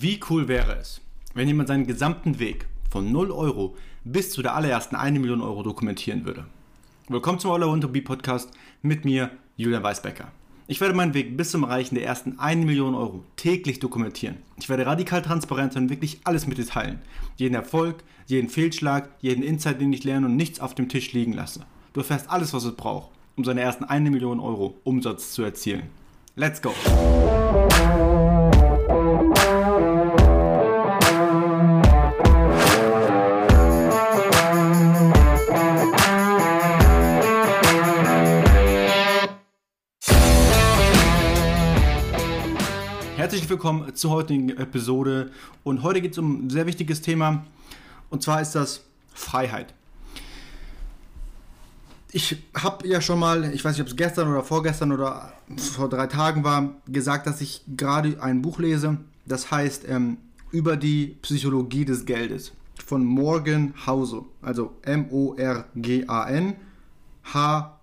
Wie cool wäre es, wenn jemand seinen gesamten Weg von 0 Euro bis zu der allerersten 1 Million Euro dokumentieren würde? Willkommen zum All I Want to Be Podcast mit mir, Julian Weisbecker. Ich werde meinen Weg bis zum Erreichen der ersten 1 Million Euro täglich dokumentieren. Ich werde radikal transparent sein und wirklich alles mit dir teilen. Jeden Erfolg, jeden Fehlschlag, jeden Insight, den ich lerne und nichts auf dem Tisch liegen lasse. Du erfährst alles, was es braucht, um seine ersten 1 Million Euro Umsatz zu erzielen. Let's go! Herzlich willkommen zur heutigen Episode und heute geht es um ein sehr wichtiges Thema und zwar ist das Freiheit. Ich habe ja schon mal, ich weiß nicht, ob es gestern oder vorgestern oder vor drei Tagen war, gesagt, dass ich gerade ein Buch lese, das heißt ähm, über die Psychologie des Geldes von Morgan Housel, also M-O-R-G-A-N H-O-U-S-E-L.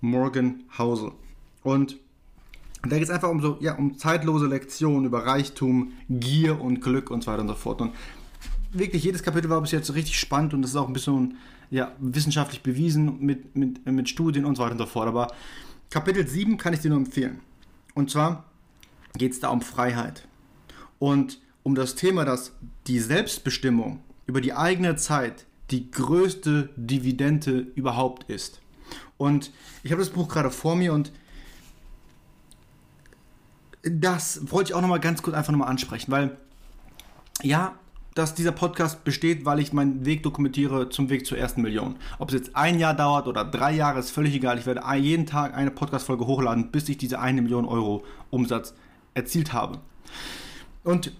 Morgan Housel. Und da geht es einfach um so, ja, um zeitlose Lektionen über Reichtum, Gier und Glück und so weiter und so fort. Und wirklich jedes Kapitel war bis jetzt richtig spannend und das ist auch ein bisschen ja, wissenschaftlich bewiesen mit, mit, mit Studien und so weiter und so fort. Aber Kapitel 7 kann ich dir nur empfehlen. Und zwar geht es da um Freiheit. Und um das Thema, dass die Selbstbestimmung über die eigene Zeit die größte Dividende überhaupt ist. Und ich habe das Buch gerade vor mir und das wollte ich auch nochmal ganz kurz einfach nochmal ansprechen, weil ja, dass dieser Podcast besteht, weil ich meinen Weg dokumentiere zum Weg zur ersten Million. Ob es jetzt ein Jahr dauert oder drei Jahre, ist völlig egal. Ich werde jeden Tag eine Podcast-Folge hochladen, bis ich diese eine Million Euro Umsatz erzielt habe. Und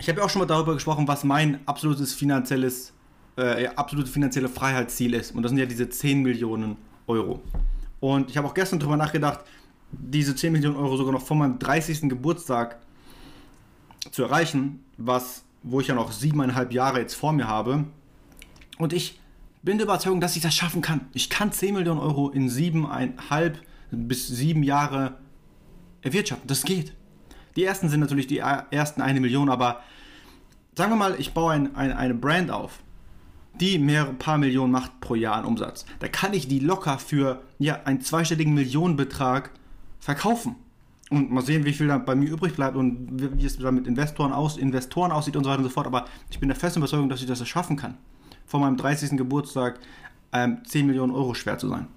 ich habe ja auch schon mal darüber gesprochen, was mein absolutes finanzielles, äh, absolute finanzielle Freiheitsziel ist. Und das sind ja diese 10 Millionen Euro. Und ich habe auch gestern darüber nachgedacht, diese 10 Millionen Euro sogar noch vor meinem 30. Geburtstag zu erreichen, was, wo ich ja noch siebeneinhalb Jahre jetzt vor mir habe. Und ich bin der Überzeugung, dass ich das schaffen kann. Ich kann 10 Millionen Euro in siebeneinhalb bis sieben Jahre erwirtschaften. Das geht. Die ersten sind natürlich die ersten eine Million, aber sagen wir mal, ich baue ein, ein, eine Brand auf, die mehrere paar Millionen macht pro Jahr an Umsatz. Da kann ich die locker für ja, einen zweistelligen Millionenbetrag verkaufen. Und mal sehen, wie viel da bei mir übrig bleibt und wie es da mit Investoren, aus, Investoren aussieht und so weiter und so fort. Aber ich bin der festen Überzeugung, dass ich das schaffen kann, vor meinem 30. Geburtstag ähm, 10 Millionen Euro schwer zu sein.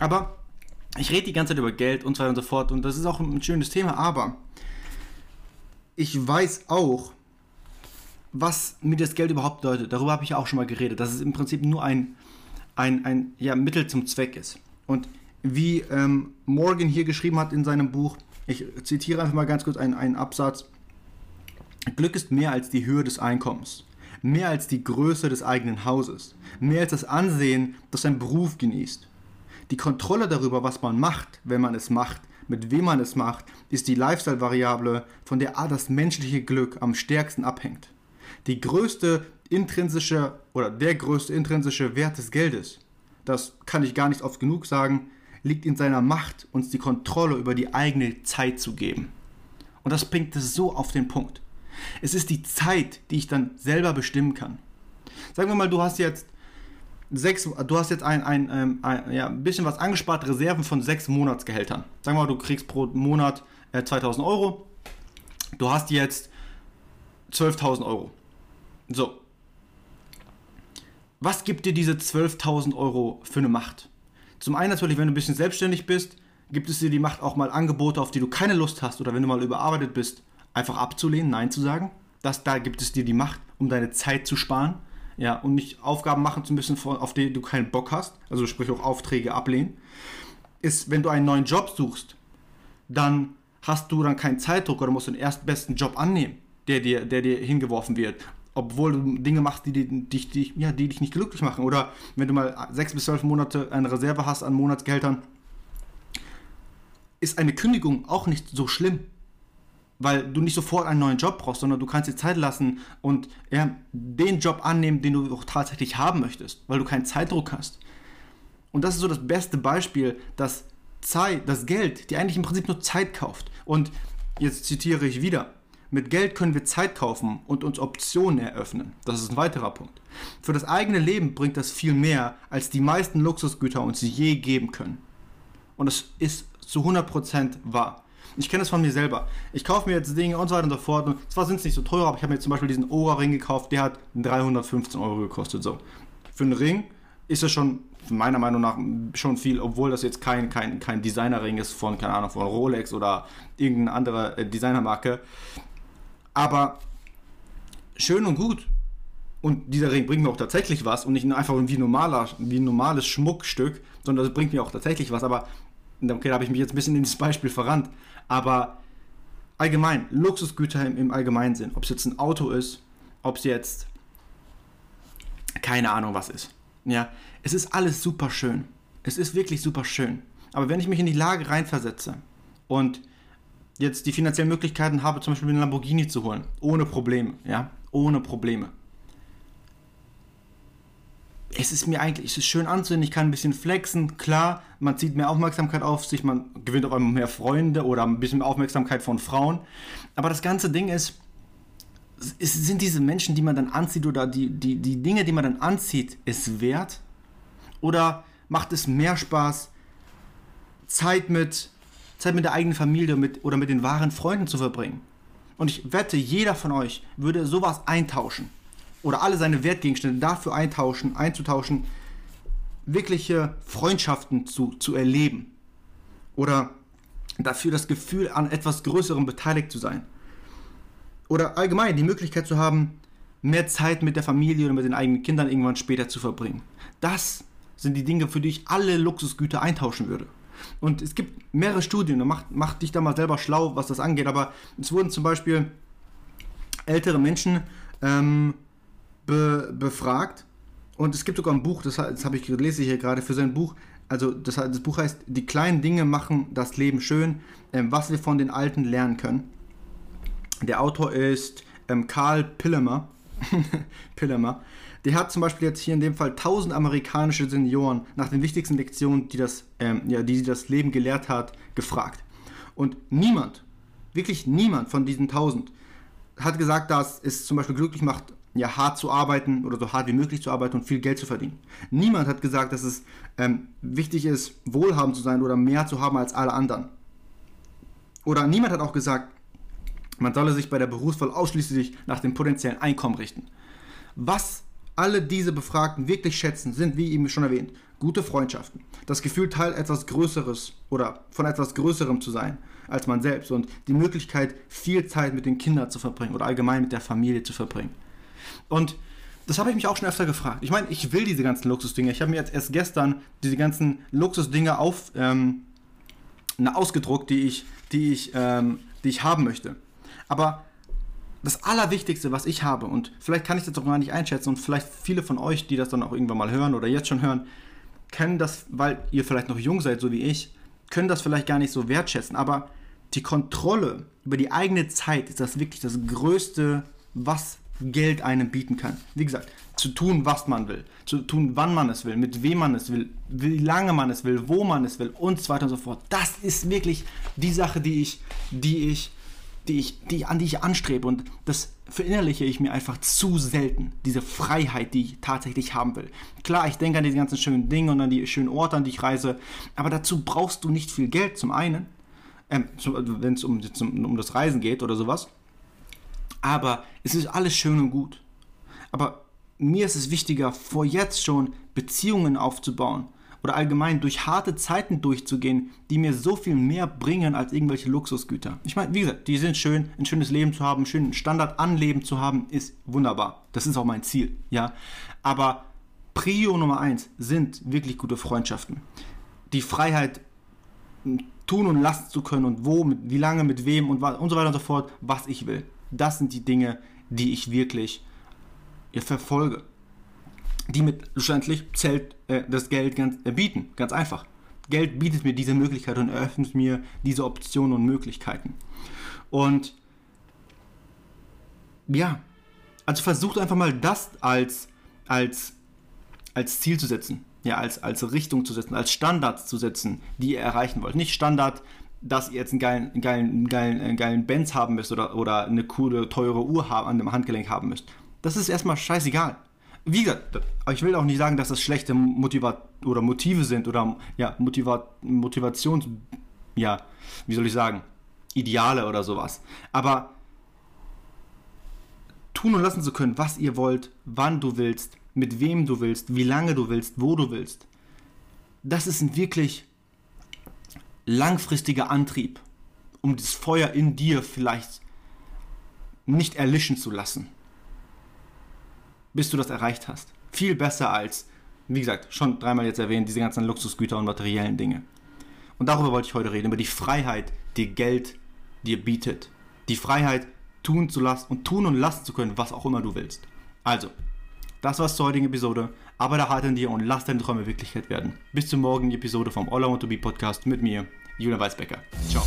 Aber ich rede die ganze Zeit über Geld und so weiter und so fort und das ist auch ein schönes Thema, aber ich weiß auch, was mir das Geld überhaupt bedeutet. Darüber habe ich auch schon mal geredet, dass es im Prinzip nur ein, ein, ein ja, Mittel zum Zweck ist. Und wie ähm, Morgan hier geschrieben hat in seinem Buch, ich zitiere einfach mal ganz kurz einen, einen Absatz. Glück ist mehr als die Höhe des Einkommens, mehr als die Größe des eigenen Hauses, mehr als das Ansehen, das ein Beruf genießt. Die Kontrolle darüber, was man macht, wenn man es macht, mit wem man es macht, ist die Lifestyle-Variable, von der das menschliche Glück am stärksten abhängt. Die größte intrinsische oder der größte intrinsische Wert des Geldes, das kann ich gar nicht oft genug sagen, liegt in seiner Macht, uns die Kontrolle über die eigene Zeit zu geben. Und das bringt es so auf den Punkt. Es ist die Zeit, die ich dann selber bestimmen kann. Sagen wir mal, du hast jetzt sechs, du hast jetzt ein, ein, ein, ähm, ein ja, bisschen was angespart, Reserven von sechs Monatsgehältern. Sagen wir mal, du kriegst pro Monat äh, 2000 Euro. Du hast jetzt 12.000 Euro. So. Was gibt dir diese 12.000 Euro für eine Macht? Zum einen natürlich, wenn du ein bisschen selbstständig bist, gibt es dir die Macht auch mal Angebote, auf die du keine Lust hast oder wenn du mal überarbeitet bist, einfach abzulehnen, Nein zu sagen. Das, da gibt es dir die Macht, um deine Zeit zu sparen. Ja, und nicht Aufgaben machen zu müssen, auf die du keinen Bock hast, also sprich auch Aufträge ablehnen, ist, wenn du einen neuen Job suchst, dann hast du dann keinen Zeitdruck oder musst den erstbesten Job annehmen, der dir, der dir hingeworfen wird obwohl du Dinge machst, die, die, die, die, ja, die dich nicht glücklich machen. Oder wenn du mal sechs bis zwölf Monate eine Reserve hast an Monatsgehältern, ist eine Kündigung auch nicht so schlimm. Weil du nicht sofort einen neuen Job brauchst, sondern du kannst dir Zeit lassen und ja, den Job annehmen, den du auch tatsächlich haben möchtest, weil du keinen Zeitdruck hast. Und das ist so das beste Beispiel, dass Zeit, das Geld, die eigentlich im Prinzip nur Zeit kauft. Und jetzt zitiere ich wieder, mit Geld können wir Zeit kaufen und uns Optionen eröffnen. Das ist ein weiterer Punkt. Für das eigene Leben bringt das viel mehr, als die meisten Luxusgüter uns je geben können. Und das ist zu 100% wahr. Ich kenne das von mir selber. Ich kaufe mir jetzt Dinge und so weiter und so fort. Und zwar sind es nicht so teuer, aber ich habe mir zum Beispiel diesen Ohrring gekauft, der hat 315 Euro gekostet. So. Für einen Ring ist das schon meiner Meinung nach schon viel, obwohl das jetzt kein, kein, kein Designerring ist von, keine Ahnung, von Rolex oder irgendeine andere äh, Designermarke. Aber schön und gut. Und dieser Ring bringt mir auch tatsächlich was und nicht einfach wie, normaler, wie ein normales Schmuckstück, sondern das bringt mir auch tatsächlich was. Aber, okay, da habe ich mich jetzt ein bisschen in das Beispiel verrannt. Aber allgemein, Luxusgüter im, im allgemeinen Sinn, ob es jetzt ein Auto ist, ob es jetzt keine Ahnung was ist. Ja, es ist alles super schön. Es ist wirklich super schön. Aber wenn ich mich in die Lage reinversetze und jetzt die finanziellen Möglichkeiten habe, zum Beispiel einen Lamborghini zu holen, ohne Probleme, ja, ohne Probleme. Es ist mir eigentlich, es ist schön anzusehen, ich kann ein bisschen flexen, klar, man zieht mehr Aufmerksamkeit auf sich, man gewinnt auf einmal mehr Freunde oder ein bisschen mehr Aufmerksamkeit von Frauen. Aber das ganze Ding ist, es sind diese Menschen, die man dann anzieht oder die, die, die Dinge, die man dann anzieht, es wert? Oder macht es mehr Spaß, Zeit mit Zeit mit der eigenen Familie mit, oder mit den wahren Freunden zu verbringen. Und ich wette, jeder von euch würde sowas eintauschen. Oder alle seine Wertgegenstände dafür eintauschen, einzutauschen, wirkliche Freundschaften zu, zu erleben. Oder dafür das Gefühl, an etwas Größerem beteiligt zu sein. Oder allgemein die Möglichkeit zu haben, mehr Zeit mit der Familie oder mit den eigenen Kindern irgendwann später zu verbringen. Das sind die Dinge, für die ich alle Luxusgüter eintauschen würde. Und es gibt mehrere Studien, mach, mach dich da mal selber schlau, was das angeht, aber es wurden zum Beispiel ältere Menschen ähm, be, befragt und es gibt sogar ein Buch, das, das habe ich lese hier gerade für sein Buch. Also das, das, Buch heißt Die kleinen Dinge machen das Leben schön, ähm, was wir von den Alten lernen können. Der Autor ist ähm, Karl Pillemer. Pillemer. Der hat zum Beispiel jetzt hier in dem Fall 1000 amerikanische Senioren nach den wichtigsten Lektionen, die das, ähm, ja, die das Leben gelehrt hat, gefragt. Und niemand, wirklich niemand von diesen 1000 hat gesagt, dass es zum Beispiel glücklich macht, ja, hart zu arbeiten oder so hart wie möglich zu arbeiten und viel Geld zu verdienen. Niemand hat gesagt, dass es ähm, wichtig ist, wohlhabend zu sein oder mehr zu haben als alle anderen. Oder niemand hat auch gesagt, man solle sich bei der Berufswahl ausschließlich nach dem potenziellen Einkommen richten. Was alle diese Befragten wirklich schätzen, sind, wie eben schon erwähnt, gute Freundschaften. Das Gefühl, Teil etwas Größeres oder von etwas Größerem zu sein als man selbst und die Möglichkeit, viel Zeit mit den Kindern zu verbringen oder allgemein mit der Familie zu verbringen. Und das habe ich mich auch schon öfter gefragt. Ich meine, ich will diese ganzen Luxusdinge. Ich habe mir jetzt erst gestern diese ganzen Luxusdinge auf, ähm, ausgedruckt, die ich, die, ich, ähm, die ich haben möchte. Aber das Allerwichtigste, was ich habe, und vielleicht kann ich das auch gar nicht einschätzen, und vielleicht viele von euch, die das dann auch irgendwann mal hören oder jetzt schon hören, können das, weil ihr vielleicht noch jung seid, so wie ich, können das vielleicht gar nicht so wertschätzen. Aber die Kontrolle über die eigene Zeit ist das wirklich das Größte, was Geld einem bieten kann. Wie gesagt, zu tun, was man will, zu tun, wann man es will, mit wem man es will, wie lange man es will, wo man es will und so weiter und so fort. Das ist wirklich die Sache, die ich, die ich die ich, die, an die ich anstrebe. Und das verinnerliche ich mir einfach zu selten. Diese Freiheit, die ich tatsächlich haben will. Klar, ich denke an diese ganzen schönen Dinge und an die schönen Orte, an die ich reise. Aber dazu brauchst du nicht viel Geld zum einen. Ähm, Wenn es um, um das Reisen geht oder sowas. Aber es ist alles schön und gut. Aber mir ist es wichtiger, vor jetzt schon Beziehungen aufzubauen oder allgemein durch harte Zeiten durchzugehen, die mir so viel mehr bringen als irgendwelche Luxusgüter. Ich meine, wie gesagt, die sind schön, ein schönes Leben zu haben, einen schönen Standard an Leben zu haben, ist wunderbar. Das ist auch mein Ziel, ja. Aber Prio Nummer eins sind wirklich gute Freundschaften. Die Freiheit, tun und lassen zu können und wo, mit, wie lange, mit wem und, und so weiter und so fort, was ich will. Das sind die Dinge, die ich wirklich verfolge die mit schlussendlich zählt äh, das Geld ganz, äh, bieten. Ganz einfach. Geld bietet mir diese Möglichkeit und eröffnet mir diese Optionen und Möglichkeiten. Und ja, also versucht einfach mal das als, als, als Ziel zu setzen, ja, als, als Richtung zu setzen, als Standards zu setzen, die ihr erreichen wollt. Nicht Standard dass ihr jetzt einen geilen, geilen, geilen, geilen Benz haben müsst oder, oder eine coole, teure Uhr an dem Handgelenk haben müsst. Das ist erstmal scheißegal. Wie gesagt, ich will auch nicht sagen, dass das schlechte Motiva oder Motive sind oder ja, Motiva Motivations, ja, wie soll ich sagen, Ideale oder sowas. Aber tun und lassen zu können, was ihr wollt, wann du willst, mit wem du willst, wie lange du willst, wo du willst. Das ist ein wirklich langfristiger Antrieb, um das Feuer in dir vielleicht nicht erlischen zu lassen, bis du das erreicht hast. Viel besser als, wie gesagt, schon dreimal jetzt erwähnt, diese ganzen Luxusgüter und materiellen Dinge. Und darüber wollte ich heute reden, über die Freiheit, die Geld dir bietet. Die Freiheit, tun zu lassen und tun und lassen zu können, was auch immer du willst. Also, das war's zur heutigen Episode. Arbeite hart an dir und lass deine Träume Wirklichkeit werden. Bis zur morgigen Episode vom All I Want to Be Podcast mit mir, Julian Weisbecker. Ciao.